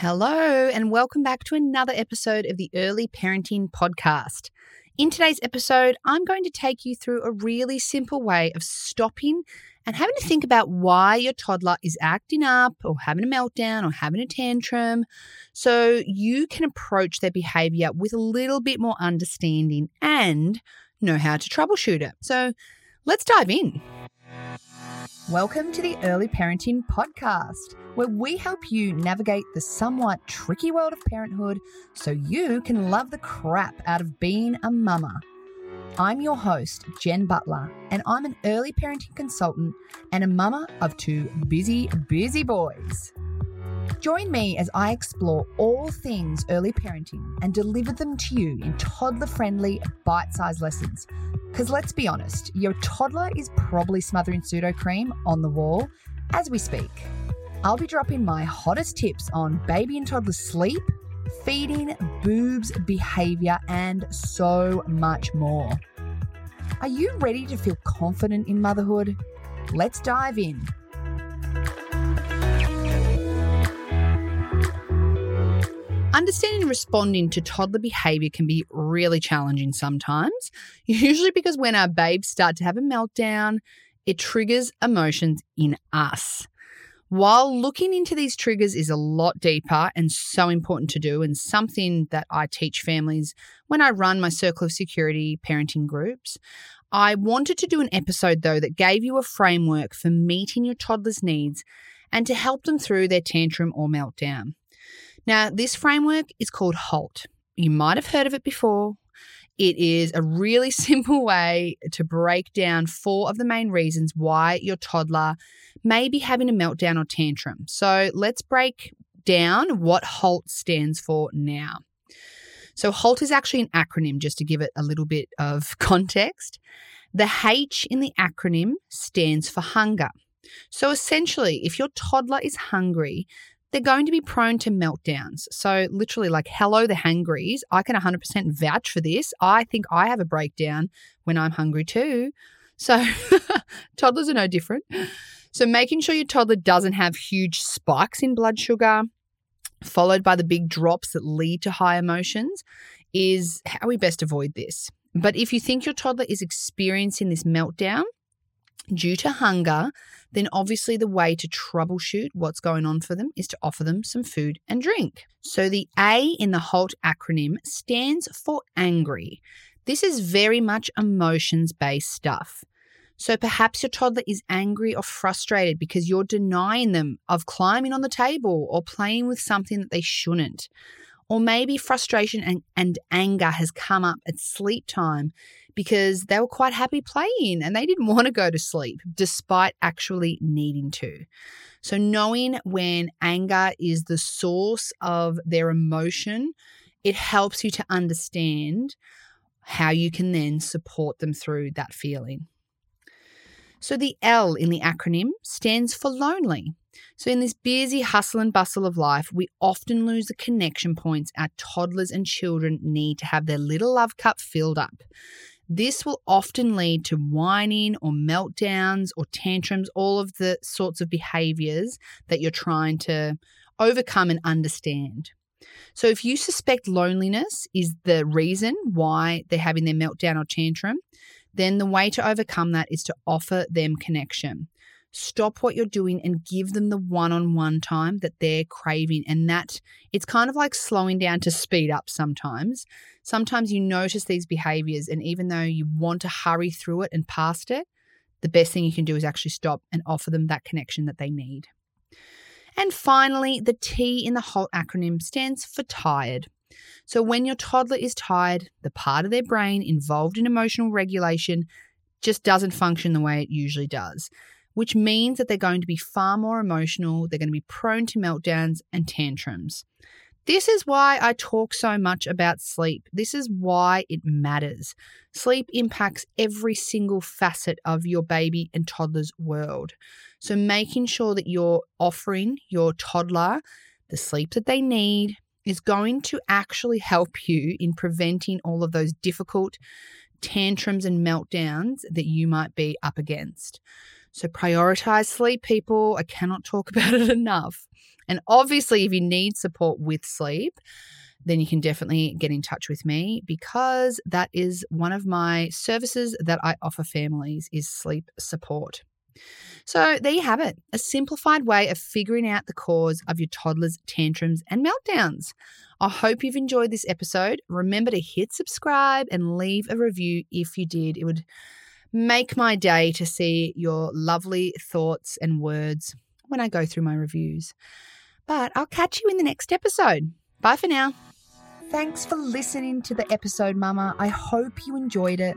Hello, and welcome back to another episode of the Early Parenting Podcast. In today's episode, I'm going to take you through a really simple way of stopping and having to think about why your toddler is acting up or having a meltdown or having a tantrum so you can approach their behavior with a little bit more understanding and know how to troubleshoot it. So let's dive in. Welcome to the Early Parenting Podcast, where we help you navigate the somewhat tricky world of parenthood so you can love the crap out of being a mama. I'm your host, Jen Butler, and I'm an early parenting consultant and a mama of two busy, busy boys. Join me as I explore all things early parenting and deliver them to you in toddler friendly, bite sized lessons. Because let's be honest, your toddler is probably smothering Sudocrem on the wall as we speak. I'll be dropping my hottest tips on baby and toddler sleep, feeding, boobs, behavior, and so much more. Are you ready to feel confident in motherhood? Let's dive in. Understanding and responding to toddler behavior can be really challenging sometimes, usually because when our babes start to have a meltdown, it triggers emotions in us. While looking into these triggers is a lot deeper and so important to do, and something that I teach families when I run my Circle of Security parenting groups, I wanted to do an episode though that gave you a framework for meeting your toddler's needs and to help them through their tantrum or meltdown. Now, this framework is called HALT. You might have heard of it before. It is a really simple way to break down four of the main reasons why your toddler may be having a meltdown or tantrum. So let's break down what HALT stands for now. So, HALT is actually an acronym, just to give it a little bit of context. The H in the acronym stands for hunger. So, essentially, if your toddler is hungry, they're going to be prone to meltdowns. So, literally, like, hello, the hangries. I can 100% vouch for this. I think I have a breakdown when I'm hungry too. So, toddlers are no different. So, making sure your toddler doesn't have huge spikes in blood sugar, followed by the big drops that lead to high emotions, is how we best avoid this. But if you think your toddler is experiencing this meltdown, due to hunger, then obviously the way to troubleshoot what's going on for them is to offer them some food and drink. So the A in the HALT acronym stands for angry. This is very much emotions based stuff. So perhaps your toddler is angry or frustrated because you're denying them of climbing on the table or playing with something that they shouldn't. Or maybe frustration and, and anger has come up at sleep time because they were quite happy playing and they didn't want to go to sleep despite actually needing to. So, knowing when anger is the source of their emotion, it helps you to understand how you can then support them through that feeling. So, the L in the acronym stands for lonely. So, in this busy hustle and bustle of life, we often lose the connection points our toddlers and children need to have their little love cup filled up. This will often lead to whining or meltdowns or tantrums, all of the sorts of behaviors that you're trying to overcome and understand. So, if you suspect loneliness is the reason why they're having their meltdown or tantrum, then the way to overcome that is to offer them connection. Stop what you're doing and give them the one-on-one time that they're craving. And that it's kind of like slowing down to speed up sometimes. Sometimes you notice these behaviors and even though you want to hurry through it and past it the best thing you can do is actually stop and offer them that connection that they need. And finally the t in the HALT acronym stands for tired so when your toddler is tired the part of their brain involved in emotional regulation just doesn't function the way it usually does which means that they're going to be far more emotional, they're going to be prone to meltdowns and tantrums. This is why I talk so much about sleep. This is why it matters. Sleep impacts every single facet of your baby and toddler's world. So, making sure that you're offering your toddler the sleep that they need is going to actually help you in preventing all of those difficult tantrums and meltdowns that you might be up against. So prioritize sleep, people. I cannot talk about it enough. And obviously, if you need support with sleep, then you can definitely get in touch with me because that is one of my services that I offer families is sleep support. So there you have it, a simplified way of figuring out the cause of your toddler's tantrums and meltdowns. I hope you've enjoyed this episode. Remember to hit subscribe and leave a review if you did. It would make my day to see your lovely thoughts and words when I go through my reviews. But I'll catch you in the next episode. Bye for now. Thanks for listening to the episode, Mama. I hope you enjoyed it.